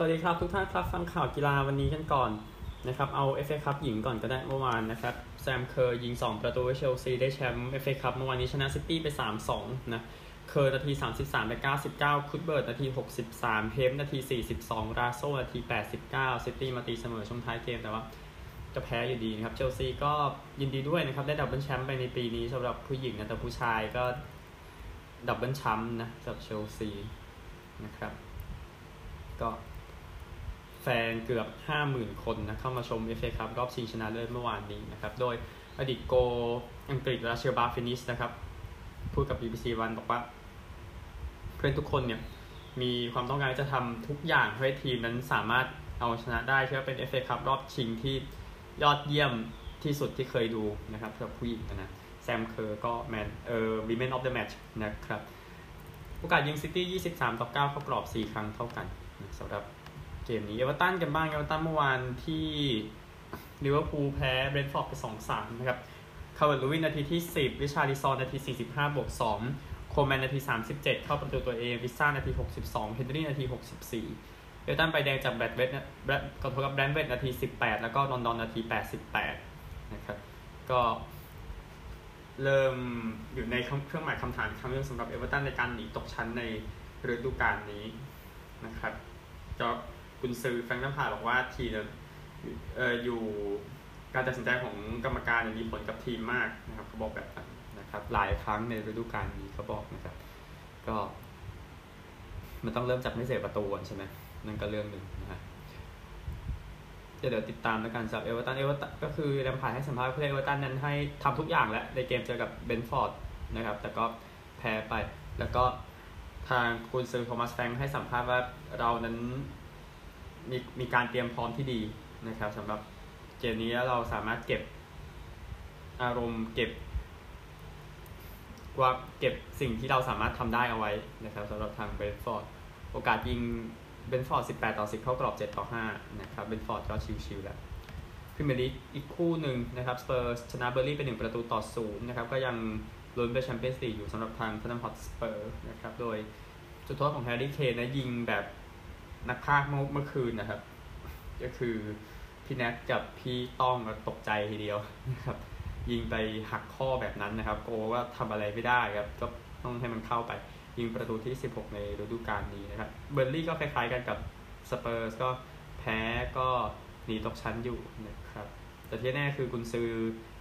สวัสดีครับทุกท่านครับฟังข่าวกีฬาวันนี้กันก่อนนะครับเอา FA คัพหญิงก่อนก็ได้เมื่อวานนะครับแซมเคอร์ยิง 2 ประตูให้เชลซีได้แชมป์ FA คัพเมื่อวานนี้ชนะซิตี้ไป 3-2 นะเคอร์นาที 33ไป99 คัธเบิร์ตนาที 63เฮมป์นาที 42 ราโซนาที 89 ซิตี้มาตีเสมอช่วงท้ายเกมแต่ว่าจะแพ้อยู่ดีนะครับเชลซีก็ยินดีด้วยนะครับ ได้ดับเบิลแชมป์ไปในปีนี้สำหรับผู้หญิงนะแต่ผู้ชายก็ดับเบิลแชมป์นะสำหรับเชลซีนะครับก็ แฟนเกือบ 50,000 คนนะเข้ามาชม FA ครับรอบชิงชนะเลิศเมื่อวานนี้นะครับ โดยอดีตโกลอังกฤษราเชลบราวน์ฟินนิสนะครับ พูดกับ BBC One บอกว่า เพื่อนทุกคนเนี่ย มีความต้องการจะทำทุกอย่างให้ทีมนั้นสามารถเอาชนะได้เชื่อเป็น FA ครับรอบชิงที่ยอดเยี่ยมที่สุดที่เคยดูนะครับสำหรับผู้หญิงนะแซมเคอร์ก็ Man เอ่อ Women of the Match นะครับ โอกาสยิงซิตี้ 23 ต่อ 9 เข้ากรอบ 4 ครั้งเท่ากันสำหรับ เกมนี้เอเวอร์ตันกันบ้างเอเวอร์ตันเมื่อวานที่ลิเวอร์พูลแพ้เบรนฟอร์ดไป2-3นะครับคัลเวิร์ตลูวินนาทีที่ 10 ริชาร์ลิซอนนาที 45 บวก 2 โคแมนนาที 37 เข้าประตูตัวเองวิสซ่านาที 62 เฮนรี่นาที 64 เอเวอร์ตันไปแดงจากแบรนธ์เวทแบดกอทกับแบรนเวทนาที 18 แล้วก็ลอนดอนนาที 88 นะครับ ก็เริ่มอยู่ในเครื่องหมายคำถามคำนึงสำหรับเอเวอร์ตันในการหนีตกชั้นในฤดูกาลนี้นะครับก็ คุณซื้อแฟรงค์น้ำพาบอกว่าทีมเอออยู่การตัดสินใจของกรรมการมีผลกับทีมมากนะครับเขาบอกแบบนั้นนะครับ หลายครั้งในฤดูกาลนี้เขาบอกนะครับ ก็ มันต้องเริ่มจากไม่เสียประตูก่อนใช่ไหมนั่นก็เรื่องหนึ่งนะฮะเดี๋ยวติดตามแล้วกันสำหรับเอเวอร์ตันเอเวอร์ตันก็คือแลมพาร์ดให้สัมภาษณ์เพื่อเอเวอร์ตันนั้นให้ทำทุกอย่างแล้วในเกมเจอกับเบรนฟอร์ดนะครับ แต่ก็แพ้ไปแล้วก็ทางกุนซือโทมัสแฟรงค์ให้สัมภาษณ์ว่าเรานั้น มีมีการเตรียมพร้อมที่ดีนะครับสำหรับเกมนี้เราสามารถเก็บอารมณ์เก็บว่าเก็บสิ่งที่เราสามารถทำได้เอาไว้นะครับสำหรับทางเบรนฟอร์ดโอกาสยิงเบรนฟอร์ด18 ต่อ 10 เข้ากรอบ 7 ต่อ 5 นะครับเบรนฟอร์ดก็ชิวๆแล้วพรีเมียร์ลีกอีกคู่หนึ่งนะครับสเปอร์ชนะเบิร์นลี่ย์เป็น 1 ประตูต่อศูนย์นะครับ ก็ยังลุ้นไปแชมเปี้ยนส์ลีกอยู่สำหรับทางท็อตแนมฮอตสเปอร์นะครับ โดยจุดโทษของแฮร์รี่เคนนะยิงแบบ นักพากย์เมื่อคืนนะครับ ก็คือพี่แนทกับพี่ต้องก็ตกใจทีเดียวนะครับ ยิงไปหักข้อแบบนั้นนะครับ โกลว่าทำอะไรไม่ได้ครับ ก็ต้องให้มันเข้าไป ยิงประตูที่ 16 ในฤดูกาลนี้นะครับ เบิร์นลี่ย์ก็คล้ายๆกันกับสเปอร์สก็แพ้ก็หนีตกชั้นอยู่นะครับ แต่ที่แน่คือกุนซือ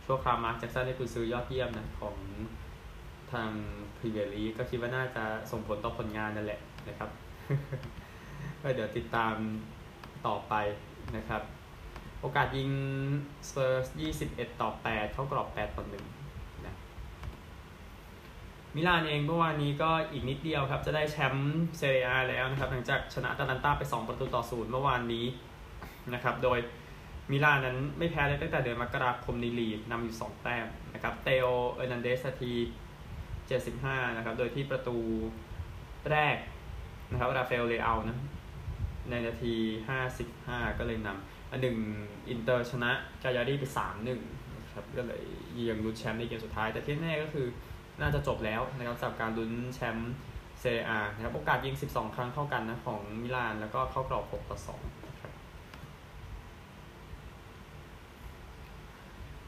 ชั่วคราวมาร์คแจ็คสันได้กุนซือยอดเยี่ยมนะของทางพรีเมียร์ลีกก็คิดว่าน่าจะส่งผลต่อผลงานนั่นแหละนะครับ ก็เดี๋ยวติดตามต่อไปนะครับ โอกาสยิงสเปอร์ส21 ต่อ 8 เข้ากรอบ 8 ต่อ1นะมิลานเองเมื่อวานนี้ก็อีกนิดเดียวครับ จะได้แชมป์เซเรียแล้วนะครับ หลังจากชนะอตาลันตาไป 2 ประตูต่อ0เมื่อวานนี้นะครับ โดยมิลานนั้นไม่แพ้เลยตั้งแต่เดือนมกราคมในลีกนำอยู่ 2 แต้มนะครับ เตโอ เอร์นันเดสนาที 75 นะครับ โดยที่ประตูแรกนะครับ ราฟาเอลเลเอานะ ในนาที 55 ก็เลยนำอันหนึ่งอินเตอร์ชนะกาญารี่ไป 3-1นะครับก็เลยยังลุ้นแชมป์ในเกมสุดท้าย แต่ที่แน่ก็คือน่าจะจบแล้วนะครับสำหรับการลุ้นแชมป์เซเรียนะครับโอกาสยิง 12 ครั้งเท่ากันนะของมิลานแล้วก็เข้ากรอบ 6 ต่อ 2 นะครับ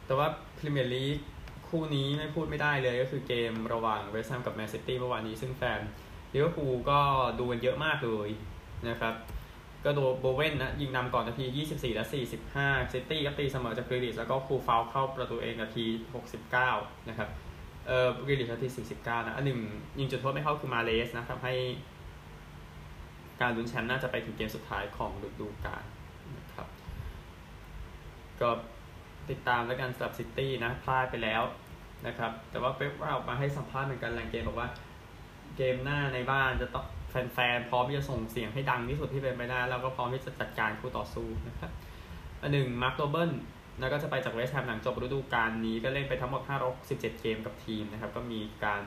แต่ว่าพรีเมียร์ลีกคู่นี้ไม่พูดไม่ได้เลยก็คือเกมระหว่างเวสต์แฮมกับแมนซิตี้เมื่อวานนี้ซึ่งแฟนลิเวอร์พูลก็ดูกันเยอะมากเลยนะครับ ก็ดูโบเวนนะยิงนำก่อนนาที 24 และ 45 ซิตี้ก็ตีเสมอจากกรีลิชแล้วก็คูฟาวเข้าประตูเองนาที 69 นะครับ เอ่อกรีลิชนาที 49 นะอันหนึ่งยิงจุดโทษไม่เข้าคือมาห์เรซนะทำให้การลุ้นแชมป์น่าจะไปถึงเกมสุดท้ายของฤดูกาลนะครับ ก็ติดตามแล้วกันสำหรับซิตี้นะพลาดไปแล้วนะครับ แต่ว่าเป๊ปว่าออกมาให้สัมภาษณ์เหมือนกันหลังเกมบอกว่าเกมหน้าในบ้านจะต้อง แฟนๆพร้อมที่จะส่งเสียงให้ดังที่สุดที่เป็นไปได้แล้วก็พร้อมที่จะจัดการคู่ต่อสู้นะครับอันหนึ่งมาร์คโดเบิลแล้วก็จะไปจากเวสต์แฮมหลังจบฤดูกาลนี้ก็เล่นไปทั้งหมด517 เกมกับทีมนะครับก็มีการ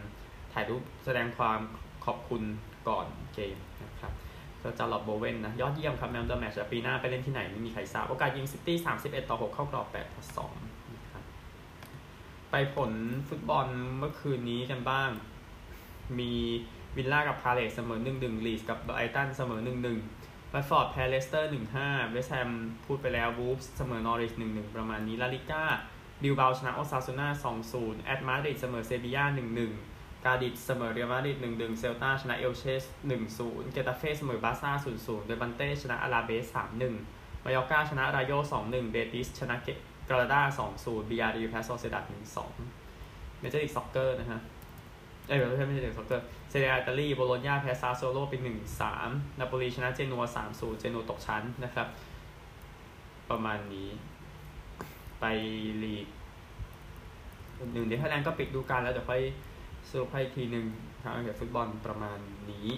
ถ่ายรูปแสดงความขอบคุณก่อนเกมนะครับก็จาร์ร็อดโบเวนนะยอดเยี่ยมครับ Man of the Match ปีหน้าไปเล่นที่ไหนไม่มีใครทราบโอกาสยิงซิตี้31 ต่อ 6 เข้ากรอบ8ต่อ2นะครับไปผลฟุตบอลเมื่อคืนนี้กันบ้าง มี วิลล่ากับพาเลสเสมอ 1-1ลีดส์กับไบรตันเสมอ 1-1วัตฟอร์ดแพ้เลสเตอร์หนึ่งห้าเวสแฮมพูดไปแล้ววูฟส์เสมอนอริชหนึ่งหนึ่งประมาณนี้ ลาลิก้าบิลเบาชนะโอซาซูน่าสองศูนย์แอตมาดริดเสมอเซบีย่าหนึ่งหนึ่งกาดิซเสมอเรียลมาดริดหนึ่งหนึ่งเซลตาชนะเอลเชสหนึ่งศูนย์เกตาเฟ่เสมอบาซ่าศูนย์ศูนย์เลบันเต้ชนะอาราเบสสามหนึ่งมายอกาชนะรายโยสองหนึ่งเบติสชนะกรานาดาสองศูนย์บียาร์เรอัลแพ้โซเซียดาดหนึ่งสองเมเจอร์ลีกซ็อกเกอร์นะฮะ เอ้ยไม่ใช่ไม่ใช่เด็กซ็อกเกอร์เซเรียอิตาลีโบโลญญาแพ้ซาโซโลเป็นหนึ่งสามนาโปลีชนะเจนัวสามศูนย์เจนัวตกชั้นนะครับ ประมาณนี้ ไปลีกหนึ่งเนเธอร์แลนด์ก็ปิดฤดูกาลแล้วเดี๋ยวค่อยสรุปให้ทีหนึ่งทางเกี่ยวกับฟุตบอลประมาณนี้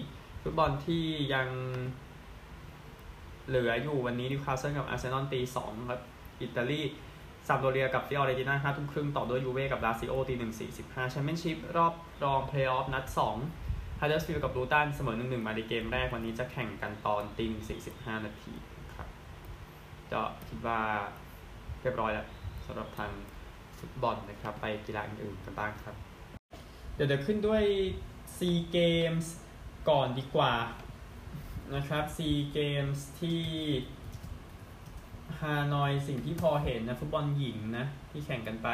ฟุตบอลที่ยังเหลืออยู่วันนี้นิวคาสเซิลกับอาร์เซนอลตีสองครับ อิตาลี ซามพ์โดเรียกับฟิออเรนติน่าห้าทุ่มครึ่งต่อด้วยยูเว่กับลาซิโอตีหนึ่งสี่สิบห้าแชมเปี้ยนชิพรอบรองเพลย์ออฟนัดสองฮัตเดอร์สฟิลด์กับลูตันเสมอหนึ่งหนึ่งมาในเกมแรกวันนี้จะแข่งกันตอนตีหนึ่งสี่สิบห้านาทีครับก็คิดว่าเรียบร้อยแล้วสำหรับทางฟุตบอลนะครับไปกีฬาอื่นๆกันบ้างครับ เดี๋ยวเดี๋ยวขึ้นด้วยซีเกมส์ก่อนดีกว่านะครับซีเกมส์ที่ ฮานอยสิ่งที่พอเห็นนะฟุตบอลหญิงนะ ที่แข่งกันไป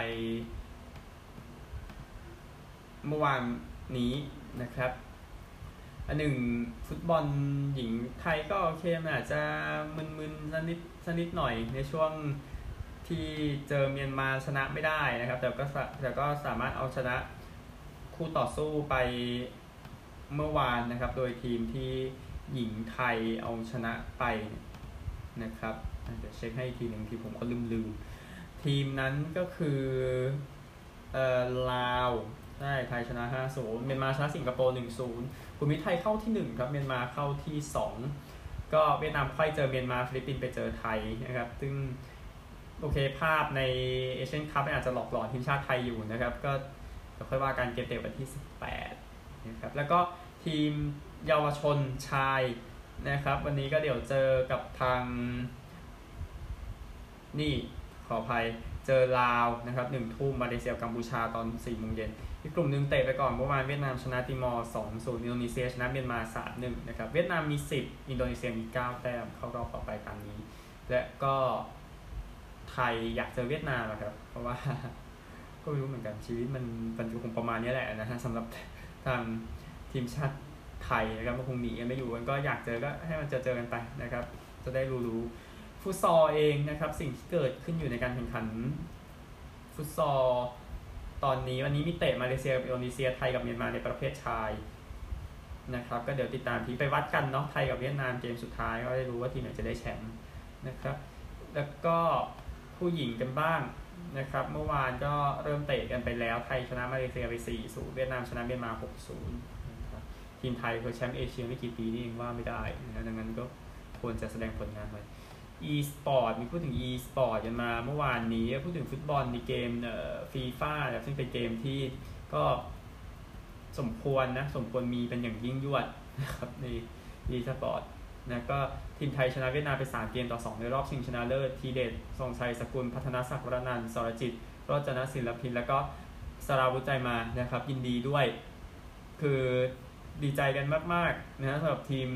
เมื่อวานนี้นะครับอันหนึ่งฟุตบอลหญิงไทยก็โอเคมันอาจจะมึนๆสนิดสนิดหน่อยในช่วงที่เจอเมียนมาชนะไม่ได้นะครับ แต่ก็แต่ก็สามารถเอาชนะคู่ต่อสู้ไปเมื่อวานนะครับ โดยทีมที่หญิงไทยเอาชนะไปนะครับ เดี๋ยวเช็คให้ทีหนึ่งที่ผมก็ลืมลืมทีมนั้นก็คือเอ่อลาวใช่ไทยชนะ5 0เมียนมาชนะสิงคโปร์1 0ทีมไทยเข้าที่ 1 ครับเมียนมาเข้าที่ 2 ก็เวียดนามค่อยเจอเมียนมาฟิลิปปินส์ไปเจอไทยนะครับ ซึ่งโอเคภาพในเอเชียนคัพอาจจะหลอกหลอนทีมชาติไทยอยู่นะครับ ก็เดี๋ยวค่อยว่ากันเกมเตะวันที่ 18นะครับแล้วก็ทีมเยาวชนชายนะครับ วันนี้ก็เดี๋ยวเจอกับทาง นี่ขออภัยเจอลาวนะครับหนึ่งทุ่มมาเลเซียกัมพูชาตอน4ี่โมงเย็นอีกกลุ่มหนึ่งเตะไปก่อนเมื่อวานเวียดนามชนะติมอร์2 0อินโดนีเซียชนะเมียนมา3 1นะครับเวียดนามมี 10 อินโดนีเซียมี 9 แต้มเข้ารอบต่อไปตามนี้ และก็ไทยอยากเจอเวียดนามครับ เพราะว่าก็ไม่รู้เหมือนกันชีวิตมันมันคงประมาณนี้แหละนะฮะสำหรับทางทีมชาติไทยนะครับมันคงหนีกันไม่อยู่กันก็อยากเจอก็ให้มันเจอเจอกันไปนะครับ จะได้รู้รู้ ฟุตซอลเองนะครับ สิ่งที่เกิดขึ้นอยู่ในการแข่งขันฟุตซอลตอนนี้วันนี้มีเตะมาเลเซียกับอินโดนีเซียไทยกับเมียนมาในประเภทชายนะครับ ก็เดี๋ยวติดตามทีไปวัดกันเนาะไทยกับเวียดนามเกมสุดท้ายก็ได้รู้ว่าทีมไหนจะได้แชมป์นะครับ แล้วก็ผู้หญิงกันบ้างนะครับ เมื่อวานก็เริ่มเตะกันไปแล้วไทยชนะมาเลเซียไป4 0เวียดนามชนะเมียนมา 6 0นะครับทีมไทยเคยแชมป์เอเชียไม่กี่ปีนี่เองว่าไม่ได้นะดังนั้นก็ควรจะแสดงผลงานไว้ e-sport มีพูดถึง e-sport กันมาเมื่อวานนี้ พูดถึงฟุตบอลในเกมเอ่อฟีฟ่าซึ่งเป็นเกมที่ก็สมควรนะ สมควรมีเป็นอย่างยิ่งยวดนะครับใน e-sport นะก็ทีมไทยชนะเวียดนามไป 3 เกมต่อ 2 ในรอบชิงชนะเลิศทีเด็ดทรงชัยสกุล พัฒนศักดิ์วรนันท์สรจิตรจนศิลปิน แล้วก็สราวุธใจมานะครับ ยินดีด้วย คือดีใจกันมาก ๆ นะสำหรับทีม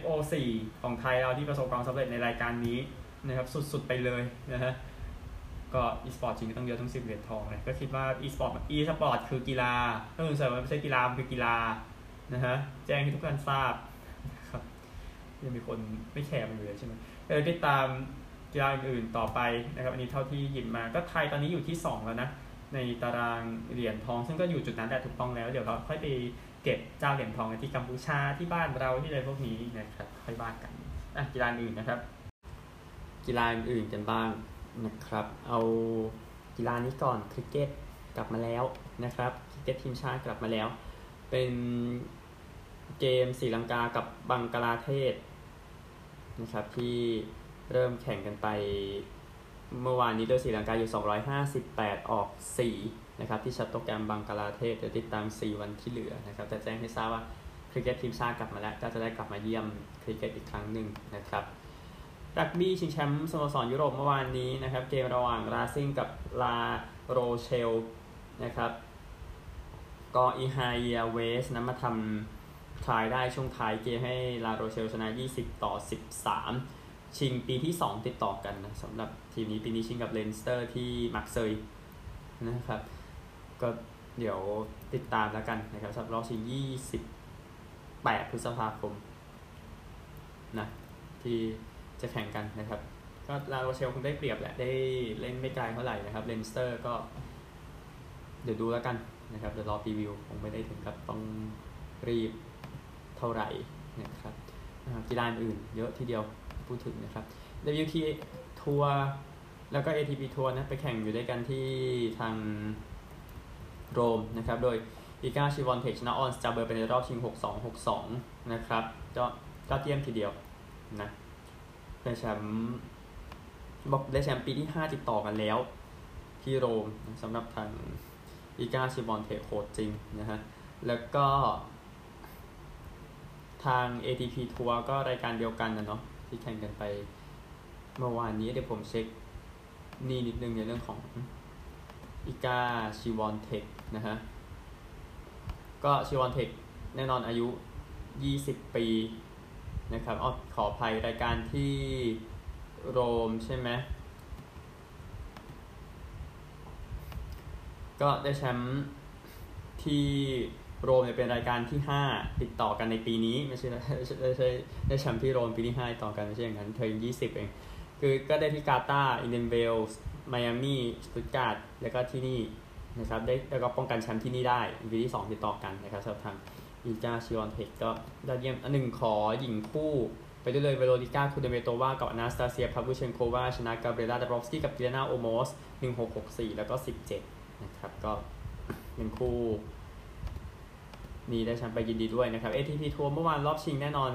FO4 ของไทยเราที่ประสบความสำเร็จในรายการนี้นะครับสุดๆไปเลยนะฮะก็ e-sport จริงต้องเยอะทั้ง10เหรียญทองเลยก็คิดว่า e-sport e-sport คือกีฬาถ้าคุณเสริมไม่ใช่กีฬามันคือกีฬานะฮะแจ้งให้ทุกท่านทราบครับยังมีคนไม่แคร์มันอยู่เลยใช่ไหมเออติดตามกีฬาอื่นๆต่อไปนะครับอันนี้เท่าที่หยิบมาก็ไทยตอนนี้อยู่ที่ 2 แล้วนะ ในตารางเหรียญทอง ซึ่งก็อยู่จุดนั้นแต่ถูกต้องแล้ว เดี๋ยวเราค่อยไป เก็บเจ้าเหรียญทองที่กัมพูชาที่บ้านเราที่อะไรพวกนี้นะครับค่อยว่ากันอะกีฬาอื่นนะครับ กีฬาอื่นกันบ้างนะครับ เอากีฬานี้ก่อนคริกเก็ตกลับมาแล้วนะครับคริกเก็ตทีมชาติกลับมาแล้ว เป็นเกมศรีลังกากับบังกลาเทศนะครับที่เริ่มแข่งกันไปเมื่อวานนี้โดยศรีลังกาอยู่ 258 ออก 4 นะครับที่จัตโตแกรมบังกลาเทศเดี๋ยวติดตาม 4 วันที่เหลือนะครับแต่แจ้งให้ทราบว่าคริกเก็ตทีมชาติกลับมาแล้วก็จะได้กลับมาเยี่ยมคริกเก็ตอีกครั้งหนึ่งนะครับรักบี้ชิงแชมป์สโมสรยุโรปเมื่อวานนี้นะครับเกมระหว่างราซิงกับลาโรเชลนะครับก็อีไฮอาเวสต์นะมาทำ try ได้ช่วงท้ายเกมให้ลาโรเชลชนะ 20 ต่อ 13 ชิงปีที่ 2 ติดต่อกันนะสำหรับทีมนี้ปีนี้ชิงกับเลนสเตอร์ที่มาร์กเซยนะครับ ก็เดี๋ยวติดตามแล้วกันนะครับสำหรับรอบชิง28 พฤษภาคมนะที่จะแข่งกันนะครับ ก็ลาโรเชลคงได้เปรียบแหละ ได้เล่นไม่ไกลเท่าไหร่นะครับเลนสเตอร์ก็ เดี๋ยวดูแล้วกันนะครับเดี๋ยวรอ preview คงไม่ได้ถึงกับต้องรีบเท่าไหร่นะครับกีฬาอื่นเยอะทีเดียวพูดถึงนะครับ WT ทัวร์แล้วก็ ATP ทัวร์นะไปแข่งอยู่ด้วยกันที่ทาง โรมนะครับโดยอีกาชิวอนเทคชนะออนสจาเบอร์เป็นในรอบชิง 6-2-6-2 นะครับก็ก็เทียมทีเดียวนะได้แชมป์บอกได้แชมป์ปีที่ 5 ติดต่อกันแล้ว ที่โรมสำหรับทางอีกาชิบอนเทโคจริงนะฮะ แล้วก็ ทาง ATP ทัวร์ก็รายการเดียวกันนะเนาะที่แข่งกันไปเมื่อวานนี้เดี๋ยวผมเช็คนี่นิดนึงในเรื่องของอีกาชิวอนเทค นะฮะ ก็ชิวอนเทคแน่นอนอายุ 20 ปีนะครับอ๋อขออภัยรายการที่โรมใช่ไหม ก็ได้แชมป์ที่โรมเป็นรายการที่ 5 ติดต่อกันในปีนี้ ไม่ใช่ไม่ใช่ได้แชมป์ที่โรมปีที่5ต่อกันไม่ใช่อย่างนั้นเธอยี่สิบเอง คือก็ได้ที่กาตาร์อินเดนเวลส์ไมอามี่สตุตการ์ดแล้วก็ที่นี่ นะครับได้แล้วก็ป้องกันแชมป์ที่นี่ได้ปีที่ 2 ติดต่อกันนะครับสำหรับทางอีกาชิออนเทคก็ยอดเยี่ยมอันหนึ่งขอหญิงคู่ไปได้เลยเวโรดิก้าคูเดเมโตวากับอนาสตาเซียพาบูเชนโควาชนะกาเบรียลาดารอฟสกี้กับกิเลนาโอโมส1664 แล้วก็ 17 นะครับ ก็เป็นคู่ นี่ได้แชมป์ไปยินดีด้วยนะครับ ATP ทัวร์เมื่อวานรอบชิงแน่นอน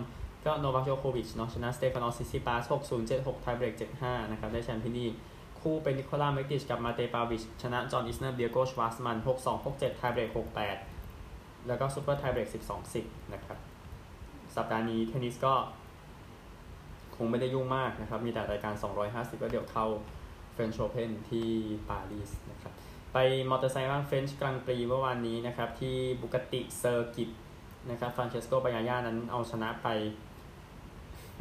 ก็โนวัคโจโควิชเนาะชนะสเตฟานอสซิซิปาส6 0 7 6ไทเบรก7-5 นะครับ ได้แชมป์ที่นี่ คู่เป็นนิโคล่าเมกติชกับมาเตปาวิช ชนะจอห์นอิสเนอร์ดิเอโกชวาตซ์มัน 6 2 6 7ไทเบรก6-8 แล้วก็ซูเปอร์ไทเบรก12 10 นะครับ สัปดาห์นี้เทนนิสก็ คงไม่ได้ยุ่งมากนะครับ มีแต่รายการ 250 ก็เดี๋ยวเข้าเฟรนช์โอเพนที่ปารีสนะครับ ไปมอเตอร์ไซค์บ้างเฟรนช์กรังด์ปรีซ์เมื่อวานนี้นะครับ ที่บุกติเซอร์กิตนะครับฟรานเชสโกปายาย่านั้นเอาชนะไป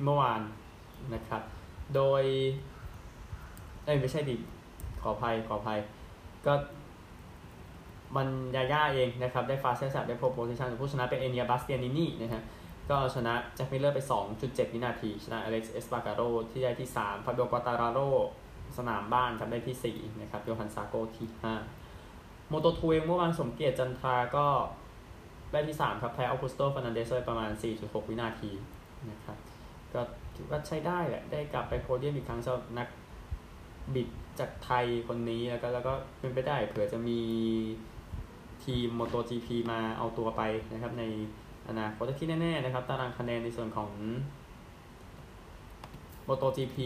เมื่อวานนะครับ โดย เอ้ยไม่ใช่ดิขออภัยขออภัย ก็มันยาย่าเองนะครับ ได้ฟาสเซสได้โปรโพซิชันผู้ชนะเป็นเอเนียบาสเตียนินี่นะฮะก็ชนะแจ็คมิลเลอร์ไป 2.7 วินาที ชนะอเล็กซ์เอสปาการโรที่ได้ที่ 3 ฟาโดกาตาราโรสนามบ้านครับได้ที่ 4 นะครับโยฮันซาโกที่ 5 โมโตทูเองเมื่อวานสมเกียรติจันทราก็ได้ที่ 3 ครับแพ้อัลกุสโตฟานันเดสไปประมาณ 4.6 วินาทีนะครับก็ถือว่าใช้ได้แหละ ได้กลับไปโพเดียมอีกครั้งสำหรับนัก บิดจากไทยคนนี้แล้วก็แล้วก็เป็นไปได้เผื่อจะมีทีม MotoGP มาเอาตัวไปนะครับในอนาคตที่แน่ๆนะครับตารางคะแนนในส่วนของ MotoGP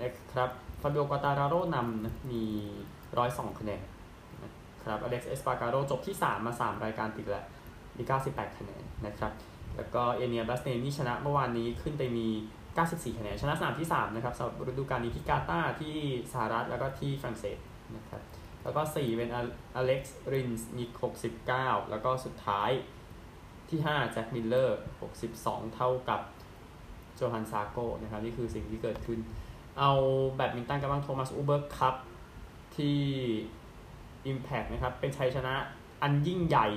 นะครับฟาบิโอกาตาราโรนำนะมี 102 คะแนนนะครับอเล็กซ์เอสปาการโรจบที่ 3 มา 3 รายการติดแล้วมี 98 คะแนนนะครับ แล้วก็เอเนียบาสเตียนินี่ชนะเมื่อวานนี้ขึ้นไปมี 94 คะแนน ชนะสนามที่ 3 นะครับสำหรับฤดูกาลนี้ที่กาตาร์ที่สหรัฐแล้วก็ที่ฝรั่งเศสนะครับ แล้วก็ 4 เป็นอเล็กซ์รินส์มี 69 แล้วก็สุดท้ายที่ 5 แจ็คมิลเลอร์ 62 เท่ากับโจฮันซาโกนะครับ นี่คือสิ่งที่เกิดขึ้น เอาแบดมินตันกันบ้างโทมัสอูเบอร์คัพที่ Impact นะครับ เป็นชัยชนะอันยิ่งใหญ่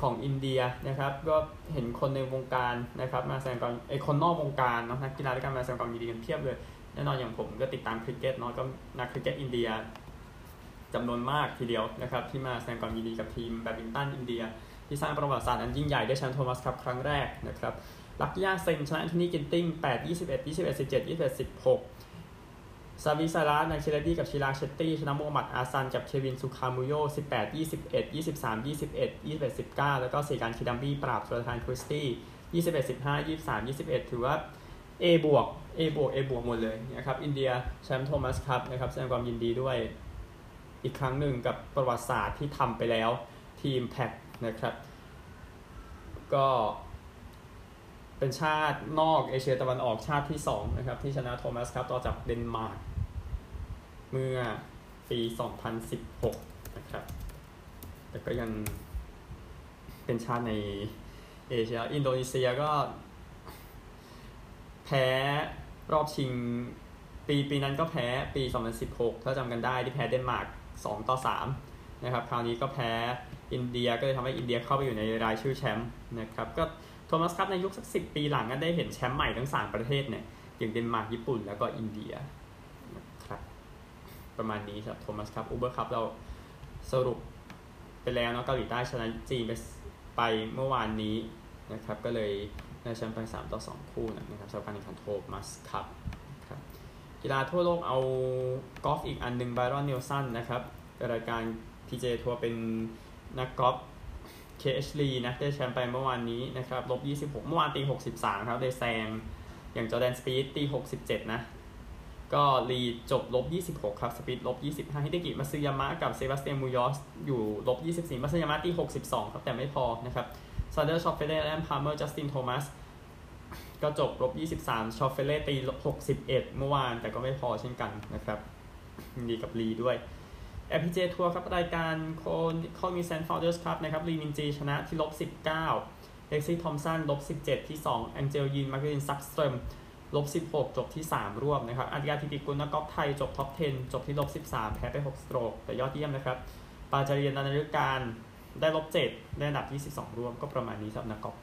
ของอินเดียนะครับก็เห็นคนในวงการนะครับมาแสดงความไอคนนอกวงการเนาะนักกีฬาด้วยกันมาแสดงความยินดีกันเพียบเลยแน่นอนอย่างผมก็ติดตามคริกเก็ตเนาะก็นักคริกเก็ตอินเดียจำนวนมากทีเดียวนะครับที่มาแสดงความยินดีกับทีมแบดมินตันอินเดีย ที่สร้างประวัติศาสตร์อันยิ่งใหญ่ได้แชมป์โทมัสคัพครั้งแรกนะครับลักกี้ยาเซนชนะแอนโทนีกินติ้ง8 21 21 17 21 16 ซาวิซาระนาเชลดี้กับชิราเชตตี้ชนะโมฮัมหมัดอาซันกับเควินซูคามุโย18 21 23 21 21 19 แล้วก็ศรีกานต์คิดัมบี้ปราบสุลทานคริสตี้21 15 23 21 ถือว่า A บวก A บวก A บวกหมดเลยนะครับอินเดียแชมป์โทมัสคัพนะครับแสดงความยินดีด้วยอีกครั้งหนึ่งกับประวัติศาสตร์ที่ทำไปแล้วทีมแบดนะครับ ก็ เป็นชาตินอกเอเชียตะวันออกชาติที่2นะครับที่ชนะโทมัสคัพต่อจากเดนมาร์กเมื่อปี 2016 นะครับ แต่ก็ยังเป็นชาติในเอเชีย อินโดนีเซียก็ แพ้รอบชิง ปีปีนั้นก็แพ้ปี 2016 ถ้าจำกันได้ที่แพ้เดนมาร์ก 2 ต่อ 3 นะครับ คราวนี้ก็แพ้อินเดียก็เลยทำให้อินเดียเข้าไปอยู่ในรายชื่อแชมป์นะครับ ก็ โทมัสคัพในยุคสักสิบปีหลังก็ได้เห็นแชมป์ใหม่ทั้ง 3 ประเทศเนี่ยอย่างเดนมาร์กญี่ปุ่นแล้วก็อินเดียนะครับประมาณนี้ครับโทมัสคัพอูเบอร์คัพเราสรุปไปแล้วเนาะเกาหลีใต้ชนะจีนไปไปเมื่อวานนี้นะครับก็เลยได้แชมป์ไป 3 ต่อ 2 คู่นะครับสำหรับการแข่งขันโทมัสคัพครับกีฬาทั่วโลกเอากอล์ฟอีกอันหนึ่งไบรอนเนลสันนะครับรายการ PJ ทัวร์เป็นนักกอล์ฟ KH Lee นะได้แชมป์ไปเมื่อวานนี้นะครับลบ26 เมื่อวานตี 63 ครับได้แซงอย่างจอแดนสปีดตี 67 นะ ก็ลีจบลบ26 ครับสปีดลบ25ฮิเดกิมาซึยามะกับเซบาสเตียนมูยอสอยู่ลบ24มาซึยามะตี 62 ครับแต่ไม่พอนะครับซานเดอร์ชอฟเฟเล่ไรอันพาล์มเมอร์จัสตินโทมัสก็จบลบ23ชอฟเฟเล่ตี 61 เมื่อวานแต่ก็ไม่พอเช่นกันนะครับดีกับลีด้วย LPG ทัวร์ครับรายการ Cognizant Founders ครับนะครับลีมินจีชนะที่ลบ19เล็กซี่ทอมสันลบ17 ที่ 2 แองเจลยินมาร์กินซักสเตรมลบ16 จบที่ 3รวมนะครับอาฒยาฐิติกุลนักกอล์ฟไทยจบ top 10 จบที่ลบ13 แพ้ไป 6 stroke แต่ยอดเยี่ยมนะครับ ปาจารียนนันฤการได้ลบ7ได้อันดับ 22รวมก็ประมาณนี้สำหรับนักกอล์ฟ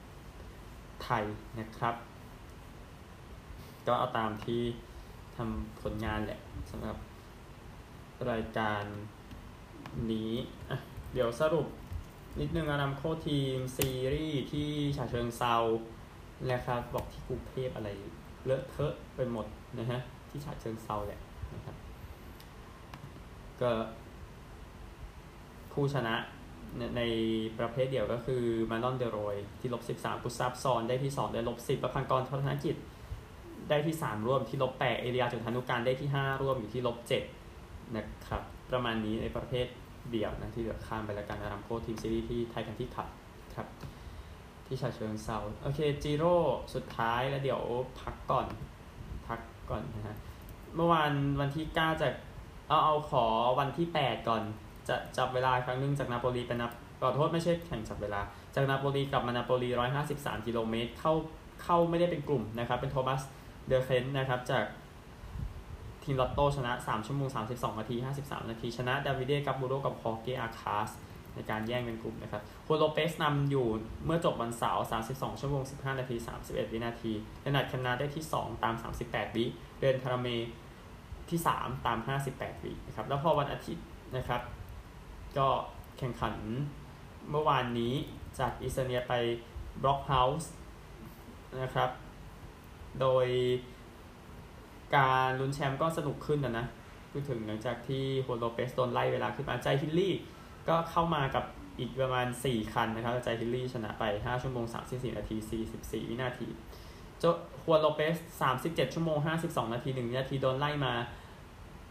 ไทยนะครับ ก็เอาตามที่ทำผลงานแหละสำหรับรายการ นี้เดี๋ยวสรุปนิดนึงอานำโคทีมซีรีส์ที่ฉาเชิงเซานะครับบอกที่กรุงเทพอะไรเลอะเทอะไปหมดนะฮะที่ฉาเชิงเซาแหละนะครับก็ผู้ชนะในประเภทเดียวก็คือมานอนเดโรยที่ลบ13กุซับซอนได้ที่ 2 ได้ลบ10ประพันกรพัฒนกิจได้ที่ 3 ร่วมที่ลบ8เอเรียจุนธนุการได้ที่ 5 ร่วมอยู่ที่ลบ7นะครับ ประมาณนี้ในประเภทเดี่ยวนะที่เหลือข้ามไปแล้วกันนะครับโคทีมซีรีส์ที่ไทยกันที่ขับครับที่ชาเชิงเซาโอเคจีโร่สุดท้ายแล้วเดี๋ยวพักก่อน พักก่อนนะฮะเมื่อวานวันที่ 9 จากเอาเอาขอวันที่ 8 ก่อน จะจับเวลาครั้งนึงจากนาโปลีเป็นนับขอโทษไม่ใช่แข่งจับเวลา จากนาโปลีกลับมานาโปลี153กิโลเมตรเข้าเข้าไม่ได้เป็นกลุ่มนะครับ เป็นโทมัสเดอเคนนะครับจาก ทีมลอตโต้ชนะ 3 ชั่วโมง 32 นาที 53 นาที ชนะดาวิเดกับบูโรกับพอเกอาคาสในการแย่งเป็นกลุ่มนะครับโคโลเปสนำอยู่เมื่อจบวันเสาร์ 32 ชั่วโมง 15 นาที 31 วินาทีเลนัดคนาได้ที่ 2 ตาม 38 วิเรนทาราเมที่ 3 ตาม 58 วินะครับ แล้วพอวันอาทิตย์นะครับ ก็แข่งขันเมื่อวานนี้จากอิสเนียไปบล็อกเฮาส์นะครับ โดย การลุ้นแชมป์ก็สนุกขึ้นนะนะพูดถึงหลังจากที่โฮโลเปสโดนไล่เวลาขึ้นมาใจฮินด์ลีย์ก็เข้ามากับอีกประมาณ 4 คันนะครับใจฮินด์ลีย์ชนะไป 5 ชั่วโมง 34 นาที 44 วินาทีโจฮัวโลเปส 37 ชั่วโมง 52 นาที1วินาที โดนไล่มา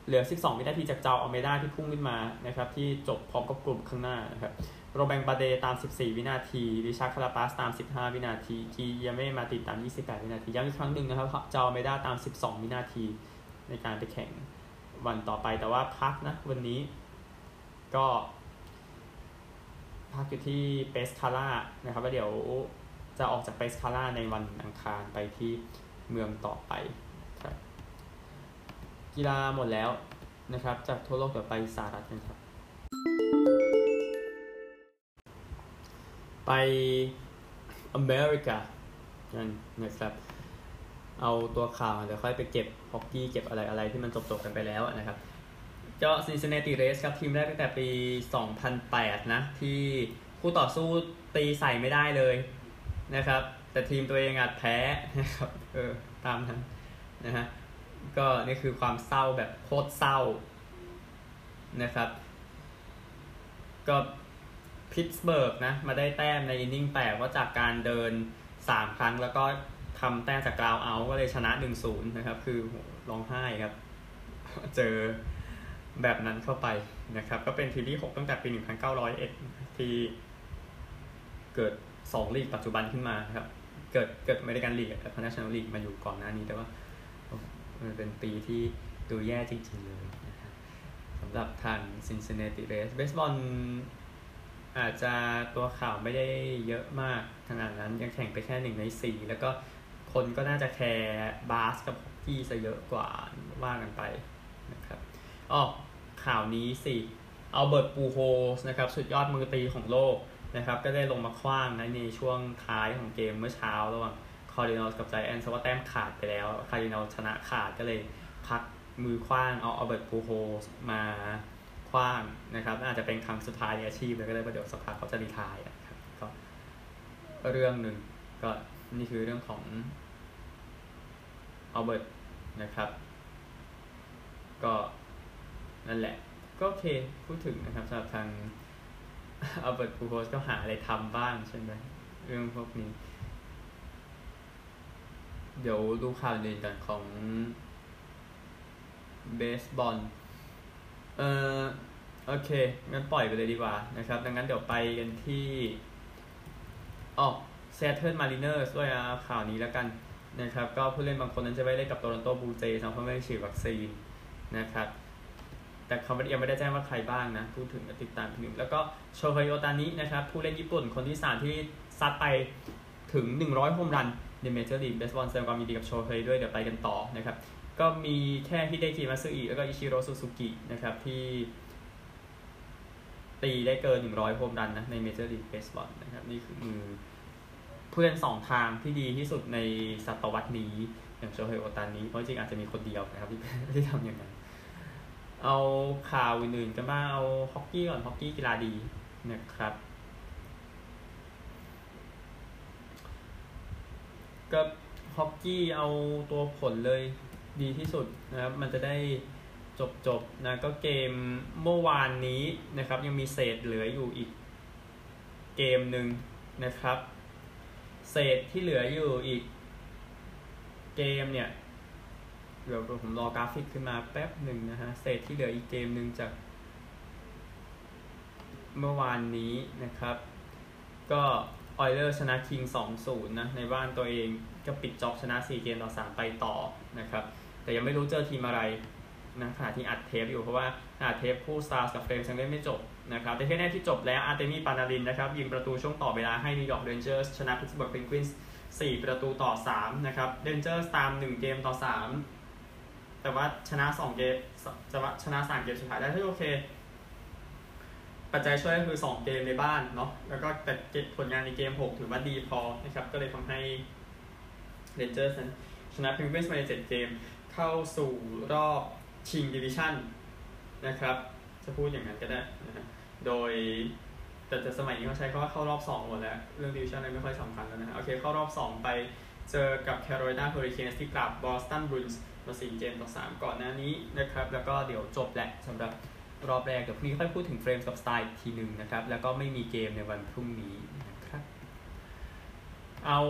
เหลือ 12 วินาทีจากเจาอัลเมด้าที่พุ่งขึ้นมานะครับที่จบพร้อมกับกลุ่มข้างหน้านะครับ โรแบงบาเดตาม 14 วินาที ริชาร์ดคาราปาสตาม 15 วินาทีกิโยมมาร์แต็งตาม 28 วินาทีย้ำอีกครั้งหนึ่งนะครับเจาอัลเมด้าตาม 12 วินาทีในการไปแข่งวันต่อไปแต่ว่าพักนะวันนี้ ก็ พักอยู่ที่เปสคาร่านะครับแล้วเดี๋ยวจะออกจากเปสคาร่าในวันอังคารไปที่เมืองต่อไปครับกีฬาหมดแล้วนะครับ จากทั่วโลกเดี๋ยวไปสหรัฐกันครับ ไปอเมริกากันนะครับ เอาตัวข่าวเดี๋ยวค่อยไปเก็บฮอกกี้เก็บอะไรอะไรที่มันจบๆกันไปแล้วนะครับก็ซินซินเนติเรดส์ครับ ทีมแรกตั้งแต่ปี 2008 นะ ที่คู่ต่อสู้ตีใส่ไม่ได้เลยนะครับ แต่ทีมตัวเองอาจแพ้นะครับเออตามนั้นนะฮะก็นี่คือความเศร้าแบบโคตรเศร้านะครับ ก็ พิตสเบิร์กนะมาได้แต้มใน inning 8 ว่าจากการเดิน 3 ครั้งแล้วก็ทำแต้มจาก ground out ก็เลยชนะ 1-0 นะครับ คือร้องไห้ครับ เจอแบบนั้นเข้าไปนะครับ ก็เป็นทีมที่ 6 ตั้งแต่ปี 1901 ที่เกิด 2 ลีกปัจจุบันขึ้นมาครับ เกิดเกิดอเมริกันลีกแต่เนชันแนลลีกมาอยู่ก่อนหน้านี้แต่ว่ามันเป็นปีที่ดูแย่จริงๆเลยสำหรับทางซินซินเนติเรดส์เบสบอล อาจจะตัวข่าวไม่ได้เยอะมากขนาดนั้นยังแข่งไปแค่หนึ่งในสี่แล้วก็คนก็น่าจะแคร์บาสกับฮอกกี้ซะเยอะกว่าว่ากันไปนะครับอ๋อข่าวนี้สิอัลเบิร์ตปูโฮลส์นะครับสุดยอดมือตีของโลกนะครับก็ได้ลงมาขว้างในช่วงท้ายของเกมเมื่อเช้าระหว่างคาร์ดินัลกับไจแอนซ์ว่าแต้มขาดไปแล้วคาร์ดินัลชนะขาดก็เลยพักมือขว้างเอาอัลเบิร์ตปูโฮสมา ว้างนะครับอาจจะเป็นครั้งสุดท้ายในอาชีพเลยก็เลยว่าเดี๋ยวสักพักเขาจะรีทายนะครับก็เรื่องหนึ่งก็นี่คือเรื่องของอัลเบิร์ตนะครับ ก็นั่นแหละ ก็โอเคพูดถึงนะครับสำหรับทางอัลเบิร์ตปูโฮสก็หาอะไรทำบ้างใช่ไหมเรื่องพวกนี้ เดี๋ยวดูข่าวอื่นกันของเบสบอล เอ่อโอเค งั้นปล่อยไปเลยดีกว่านะครับ ดังนั้นเดี๋ยวไปกันที่อ๋อ Seattle Mariners ด้วยข่าวนี้แล้วกันนะครับ ก็ผู้เล่นบางคนนั้นจะไปเล่นกับ Toronto Blue Jays สำหรับไม่ได้ฉีดวัคซีนนะครับ แต่เขายังไม่ได้แจ้งว่าใครบ้างนะ พูดถึงติดตามหนึ่งแล้วก็โชเฮโอตานินะครับ ผู้เล่นญี่ปุ่นคนที่3ที่ซัดไปถึง 100โฮมรันในเมเจอร์ลีกเบสบอลแสดงความยินดีกับโชเฮด้วยเดี๋ยวไปกันต่อนะครับ ก็มีแค่ฮิเดกิมาซึอิแล้วก็อิชิโรซูซูกินะครับที่ตีได้เกิน 100โฮมรันนะในเมเจอร์ลีกเบสบอลนะครับนี่คือมือเพื่อนสองทางที่ดีที่สุดในศตวรรษนี้ อย่างโชเฮโอตานิเพราะจริงอาจจะมีคนเดียวนะครับที่ที่ทำอย่างนั้น เอาข่าวอื่นๆกันบ้างเอาฮอกกี้ก่อนฮอกกี้กีฬาดีนะครับ ก็ฮอกกี้เอาตัวผลเลย ดีที่สุดนะครับ มันจะได้จบจบนะ ก็เกมเมื่อวานนี้นะครับ ยังมีเศษเหลืออยู่อีกเกมหนึ่งนะครับ เศษที่เหลืออยู่อีกเกมเนี่ยเดี๋ยวผมรอกราฟิกขึ้นมาแป๊บหนึ่งนะฮะ เศษที่เหลืออีกเกมหนึ่งจาก เมื่อวานนี้นะครับ ก็ Oilers ชนะ Kings 2-0 นะ ในบ้านตัวเองก็ปิด job ชนะ 4 เกมต่อ 3 ไปต่อนะครับ แต่ยังไม่รู้เจอทีมอะไรนะขณะที่อัดเทปอยู่เพราะว่าอัดเทปคู่ Stars กับ Flames ยังเล่นไม่จบนะครับแต่ที่แน่ที่จบแล้ว Artemi Panarin นะครับยิงประตูช่วงต่อเวลาให้ New York Rangers ชนะ Pittsburgh Penguins 4ประตูต่อ3นะครับ Rangers ตาม1เกมต่อ3แต่ว่าชนะ2เกมจะว่าชนะ3เกมสุดท้ายได้ที่โอเค ปัจจัยช่วยก็คือ2เกมในบ้านเนาะแล้วก็แต่ผลงานในเกม6ถือว่าดีพอนะครับก็เลยทำให้ Rangers นั้นชนะ Penguins มาใน7เกม เข้าสู่รอบชิง division นะครับ จะพูดอย่างนั้นก็ได้นะโดยแต่แต่สมัยนี้เขาใช้คำว่าเข้ารอบ 2 หมดแล้ว เรื่อง division อะไรไม่ค่อยสำคัญแล้วนะโอเค เข้ารอบ 2 ไปเจอกับ Carolina Hurricanes ที่ปราบ Boston Bruins มา4เกมต่อ3ก่อนหน้านี้นะครับ แล้วก็เดี๋ยวจบแหละสำหรับรอบแรกเดี๋ยวพรุ่งนี้ค่อยพูดถึง Flames กับ Stars ทีหนึ่งนะครับ แล้วก็ไม่มีเกมในวันพรุ่งนี้นะครับ เอา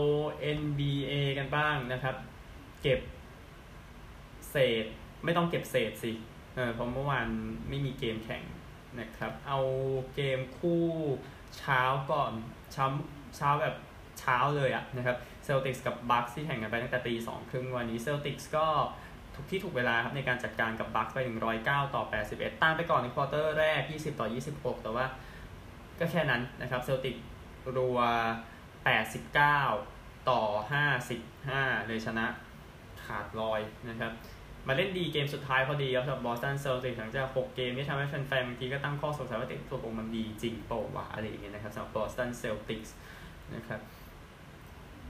NBA กันบ้างนะครับ เก็บ เศษ ไม่ต้องเก็บเศษสิเออเพราะเมื่อวานไม่มีเกมแข่งนะครับ เอาเกมคู่เช้าก่อนเช้าเช้าแบบเช้าเลยอะนะครับ Celtics กับ Bucks ที่แข่งกันไปตั้งแต่ตีสองครึ่งวันนี้ Celtics ก็ถูกที่ถูกเวลาครับในการจัดการกับ Bucks ไป 109 ต่อ 81 ตามไปก่อนใน quarter แรก 20 ต่อ 26 แต่ว่าก็แค่นั้นนะครับ Celtics รัว 89 ต่อ 55 เลยชนะขาดลอยนะครับ มาเล่นดีเกมสุดท้ายพอดีครับสำหรับ Boston Celtics หลังจาก 6 เกมที่ทำให้แฟนๆบางทีก็ตั้งข้อสงสัยว่าเติดตัววงมันดีจริงเปล่าวะอะไรอย่างเงี้ยนะครับสำหรับ Boston Celtics นะครับ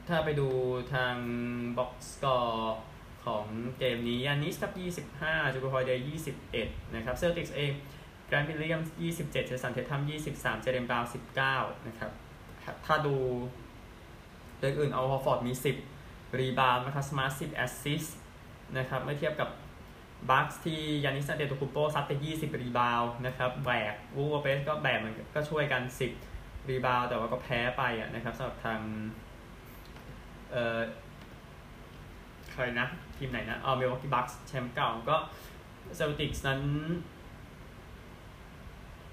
ถ้าไปดูทาง box score ของเกมนี้ Giannis ครับ 25 Jrue Holiday 21 นะครับ Celtics เอง Grant Williams 27 Jayson Tatum 23 Jaylen Brown 19 นะครับ ถ้าดูเรื่องอื่นเอา Horford มี 10 rebound นะครับ Smart 10 แอสซิส นะครับเมื่อเทียบกับ Bucks ที่ Giannis Antetokounmpo ซัดไป 20 rebound นะครับแบกวูเปสก็แบกมันก็ช่วยกัน 10 rebound แต่ว่าก็แพ้ไปอะนะครับสำหรับทางเอ่อใครนะ ทีมไหนนะเอา Milwaukee Bucks แชมป์เก่าก็ Celtics นั้น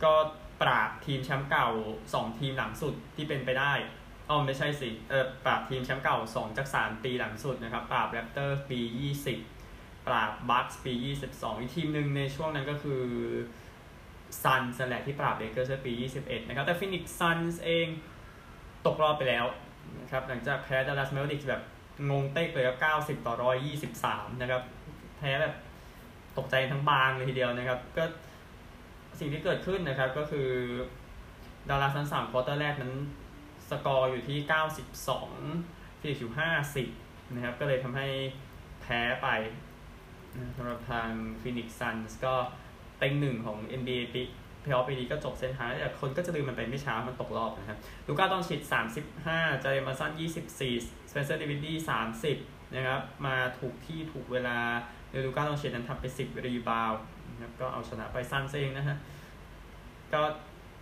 ก็ปราบทีมแชมป์เก่า 2 ทีมหลังสุดที่เป็นไปได้ อ๋อไม่ใช่สิเออปราบทีมแชมป์เก่า 2 จาก 3 ปีหลังสุดนะครับ ปราบ Raptors ปี 20 ปราบ Bucks ปี 22 อีกทีมหนึ่งในช่วงนั้นก็คือ Suns แหละที่ปราบเลเกอร์สปี 21 นะครับ แต่ Phoenix Suns เองตกรอบไปแล้วนะครับหลังจากแพ้ Dallas Mavericks แบบงงเต้กเลยครับ90 ต่อ 123 นะครับ แพ้แบบตกใจทั้งบางเลยทีเดียวนะครับ ก็สิ่งที่เกิดขึ้นนะครับก็คือดาราซั้นสาม quarter แรกนั้น สกอร์อยู่ที่ 92 Phoenix อยู่50 นะครับ ก็เลยทำให้แพ้ไปสำหรับทาง Phoenix Suns ก็เต็งหนึ่งของ NBA ปีเพลย์ออฟปีนี้ก็จบเส้นทางแต่คนก็จะลืมมันไปไม่ช้ามันตกรอบนะครับ Luka Doncic 35 Jalen Brunson 24 Spencer Dinwiddie 30 นะครับ มาถูกที่ถูกเวลา Luka Doncic นั้นทำไป 10 rebound นะครับก็เอาชนะไป Suns เองนะฮะก็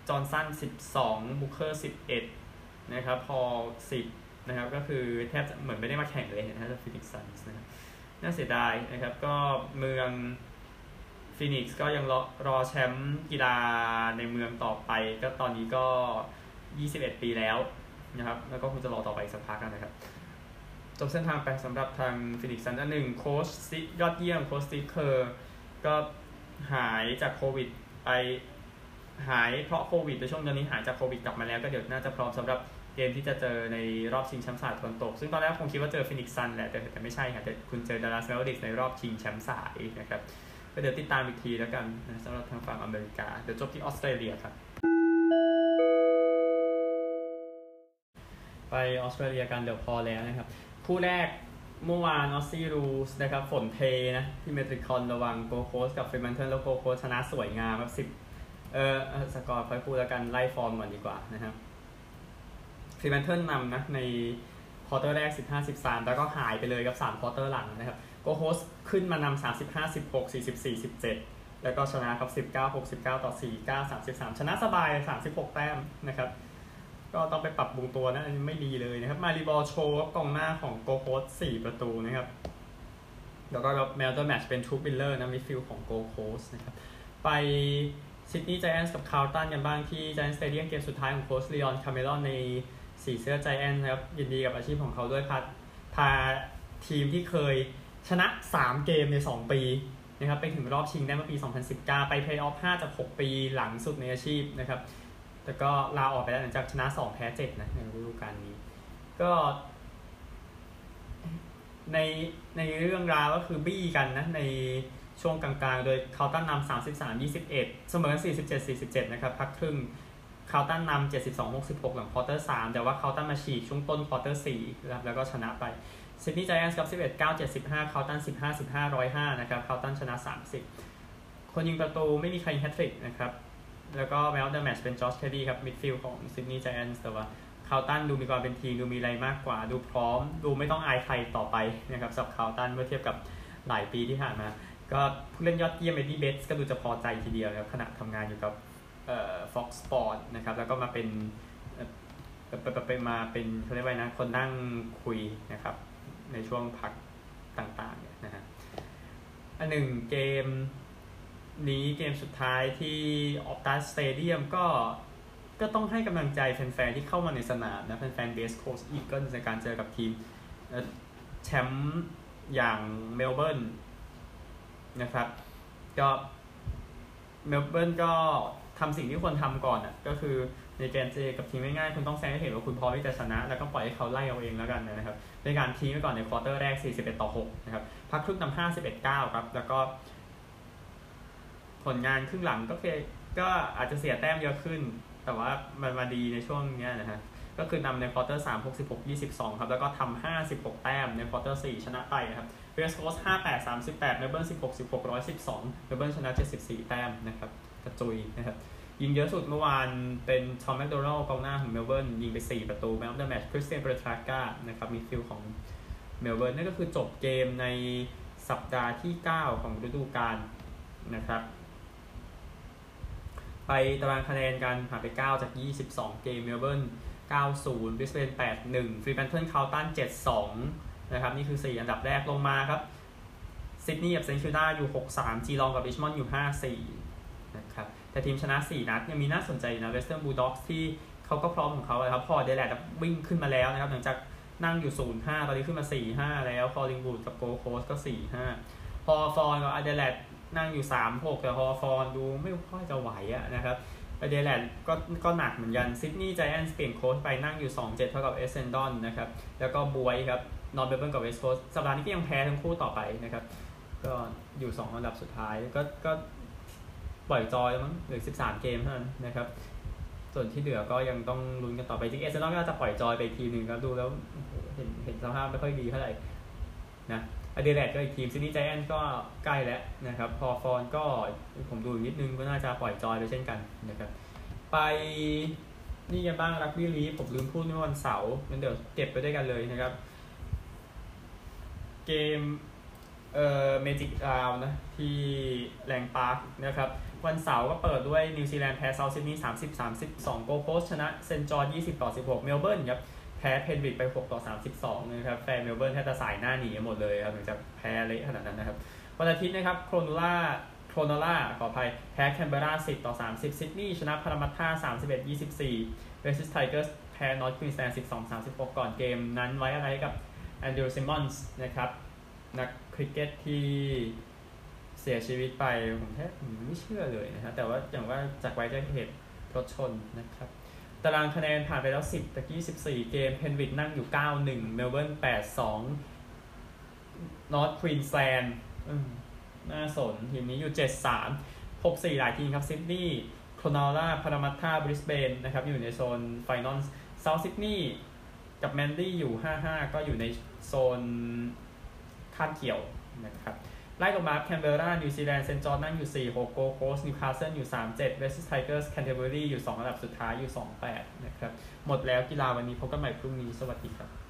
Johnson 12 Booker 11 นะครับพอ10นะครับก็คือแทบเหมือนไม่ได้มาแข่งเลยนะฮะ Phoenix Suns นะครับน่าเสียดายนะครับก็เมือง Phoenix ก็ยังรอรอแชมป์กีฬาในเมืองต่อไปก็ตอนนี้ก็ 21 ปีแล้วนะครับแล้วก็คงจะรอต่อไปสักพักกันนะครับจบเส้นทางไปสำหรับทาง Phoenix Suns อันหนึ่งโค้ชยอดเยี่ยมโค้ช Steve Kerr ก็หายจากโควิดไปหายเพราะโควิดในช่วงตอนนี้หายจากโควิดกลับมาแล้วก็เดี๋ยวน่าจะพร้อมสำหรับ เกมที่จะเจอในรอบชิงแชมป์สายตะวันตก ซึ่งตอนแรกคงคิดว่าเจอ Phoenix Suns แหละแต่แต่ไม่ใช่ฮะแต่คุณเจอ Dallas Mavericks ในรอบชิงแชมป์สายนะครับก็เดี๋ยวติดตามอีกทีแล้วกันนะสำหรับทางฝั่งอเมริกา เดี๋ยวจบที่ออสเตรเลียครับ ไปออสเตรเลียกันเดี๋ยวพอแล้วนะครับ คู่แรกเมื่อวาน Aussie Rules นะครับฝนเทนะที่ Metricon ระหว่าง Gold Coast กับ Fremantle แล้ว Gold Coast ชนะสวยงามครับสิบเอ่อสกอร์ค่อยพูดแล้วกันไล่ฟอร์มก่อนดีกว่านะครับ Fremantle นำนะใน quarter แรก 15-13 แล้วก็หายไปเลยกับ 3 quarter หลังนะครับ Gold Coast ขึ้นมานำ35 16 44 17 แล้วก็ชนะครับ 19 69 ต่อ 49 33 ชนะสบาย 36 แต้มนะครับ ก็ต้องไปปรับปรุงตัวนะไม่ดีเลยนะครับ Mabior Chol กองหน้าของ Gold Coast 4ประตูนะครับ แล้วก็ man of the match เป็น Touk Miller นะมิดฟิลด์ของ Gold Coast นะครับ ไปซิดนีย์ Giants กับ Carlton กันบ้างที่ Giants Stadium เกมสุดท้ายของโค้ช Leon Cameron ใน สีเสื้อไจแอนนะครับยินดีกับอาชีพของเขาด้วยพัดพาทีมที่เคยชนะ 3 เกมใน 2 ปีนะครับไปถึงรอบชิงได้เมื่อปี 2019 ไปเพลย์ออฟ 5 จาก 6 ปีหลังสุดในอาชีพนะครับแต่ก็ลาออกไปแล้วหลังจากชนะ 2 แพ้ 7 นะในฤดูกาลนี้ ก็ในในเรื่องราวก็คือบี้กันนะในช่วงกลางๆ โดย Carlton นำ33 21 เสมอ 47 47 นะครับ พักครึ่ง Carlton นำ72 66 หลัง quarter 3แต่ว่า Carlton มาฉีกช่วงต้น quarter 4นะครับแล้วก็ชนะไปซิดนีย์ Giants กับ11 9 75 Carlton 15 15 105 นะครับ Carlton ชนะ 30 คนยิงประตูไม่มีใครแฮตทริกนะครับแล้วก็ man of the match เป็นจอร์จเคดดี้ครับมิดฟิลด์ของซิดนีย์ Giants แต่ว่า Carlton ดูมีความเป็นทีมดูมีอะไรมากกว่า ดูพร้อม ดูไม่ต้องอายใครต่อไปนะครับสำหรับ Carlton เมื่อเทียบกับหลายปีที่ผ่านมา ก็ผู้เล่นยอดเยี่ยม Eddie Betts ก็ดูจะพอใจทีเดียวครับขณะทำงานอยู่กับ เอ่อ Fox Sport นะครับแล้วก็มาเป็นไปมาเป็นเขาเรียกว่านะคนนั่งคุยนะครับในช่วงพักต่างๆเนี่ยนะฮะอันหนึ่งเกมนี้เกมสุดท้ายที่ Optus Stadium ก็ก็ต้องให้กำลังใจแฟนๆที่เข้ามาในสนามนะแฟนๆ West Coast Eagles ในการเจอกับทีมแชมป์อย่างเมลเบิร์นนะครับก็เมลเบิร์นก็ ทำสิ่งที่ควรทำก่อนอะก็คือในเกมเจอกับทีมง่ายๆคุณต้องแสดงให้เห็นว่าคุณพร้อมที่จะชนะ แล้วก็ปล่อยให้เขาไล่เอาเองแล้วกันนะครับในการทิ้งไว้ก่อนใน quarter แรก 41 ต่อ 6 นะครับพักครึ่งนำ51 9 ครับ แล้วก็ ผลงานครึ่งหลังก็คือก็อาจจะเสียแต้มเยอะขึ้น แต่ว่ามันมาดีในช่วงนี้นะฮะก็คือนำใน quarter 3 66 22 ครับ แล้วก็ทำ56 แต้มใน quarter 4 ชนะไปนะครับ West Coast 58 38เมลเบิร์น16 16 112เมลเบิร์นชนะ 74 แต้มนะครับ กระจุยนะครับยิงเยอะสุดเมื่อวานเป็น Tom McDonald กองหน้าของเมลเบิร์นยิงไป 4 ประตู man of the match Christian Petracca นะครับมิดฟิลด์ของเมลเบิร์นนั่นก็คือจบเกมในสัปดาห์ที่ 9 ของฤดูกาลนะครับ ไปตารางคะแนนกันผ่านไป 9 จาก 22 เกมเมลเบิร์น90บริสเบน81 Fremantle Carlton 72นะครับนี่คือ 4 อันดับแรกลงมาครับซิดนีย์กับ St Kilda อยู่ 63 Geelong กับ Richmond อยู่ 54 แต่ทีมชนะ 4 นัดยังมีน่าสนใจนะ Western Bulldogs ที่เขาก็พร้อมของเขาเลยครับ Port Adelaide วิ่งขึ้นมาแล้วนะครับหลังจากนั่งอยู่ 0-5 ตอนนี้ขึ้นมา 4-5 แล้ว Collingwood กับ Gold Coast ก็ 4-5 Hawthorn กับ Adelaide นั่งอยู่สามหกแต่ฮอฟอนดูไม่ค่อยจะไหวอะนะครับไป Adelaide ก็ก็หนักเหมือนกันซิดนีย์ Giants เปลี่ยนโค้ชไปนั่งอยู่ 2 7 เท่ากับ Essendon นะครับแล้วก็บ๊วยครับ North Melbourne กับ West Coast สัปดาห์นี้ก็ยังแพ้ทั้งคู่ต่อไปนะครับก็อยู่ 2 อันดับสุดท้ายก็ก็ ปล่อยจอยมั้งเหลือ13เกมเท่านั้นนะครับ ส่วนที่เหลือก็ยังต้องลุ้นกันต่อไปจริง Essendon ก็จะปล่อยจอยไปทีหนึ่งครับดูแล้วเห็นเห็นสภาพไม่ค่อยดีเท่าไหร่นะ Adelaide ก็อีกทีมซิดนีย์ Giants ก็ใกล้แล้วนะครับ พอฟอนก็ผมดูนิดนึงก็น่าจะปล่อยจอยไปเช่นกันนะครับ ไปนี่กันบ้างรักบี้ลีกผมลืมพูดเมื่อวันเสาร์งั้นเดี๋ยวเก็บไปด้วยกันเลยนะครับ เกมเอ่อ Magic Round นะที่ Lang Park นะครับ วันเสาร์ก็เปิดด้วยนิวซีแลนด์แพ้เซาท์ซิดนีย์30 32 Gold Coast ชนะ St George 20ต่อ16เมลเบิร์นครับแพ้ Penrith ไป6ต่อ32นะครับแฟนเมลเบิร์นแทบจะส่ายหน้าหนีหมดเลยครับหลังจากแพ้เละขนาดนั้นนะครับวันอาทิตย์นะครับ Cronulla Cronulla ขออภัยแพ้แคนเบรา10ต่อ30ซิดนีย์ชนะ Parramatta 31 24เอ็ดยี่สิบสี่ Wests Tigers แพ้ North Queensland 12 36ก่อนเกมนั้นไว้อาลัยกับ Andrew Symonds นะครับนักคริกเก็ตที่ เสียชีวิตไปผมแทบไม่เชื่อเลยนะฮะแต่ว่าอย่างว่าจากไปด้วยเหตุรถชนนะครับ ตารางคะแนนผ่านไปแล้ว 10ตะกี้14 เกม Penrith นั่งอยู่ 91 เมลเบิร์น 82 North Queensland น่าสน ทีมนี้อยู่ 73 64 หลายทีมครับซิดนีย์ Cronulla Parramatta บริสเบนนะครับอยู่ในโซน final เซาท์ซิดนีย์กับ Manly อยู่ 55 ก็อยู่ในโซนคาบเกี่ยวนะครับ ไล่ลงมาแคนเบรานิวซีแลนด์ St George นั่งอยู่ 4 6 Gold Coast Newcastle อยู่ 3 7เวสต์ไทเกอร์สแคนเทอร์เบอรี่อยู่ 2 อันดับสุดท้ายอยู่ 2 8 นะครับ หมดแล้วกีฬาวันนี้พบกันใหม่พรุ่งนี้ สวัสดีครับ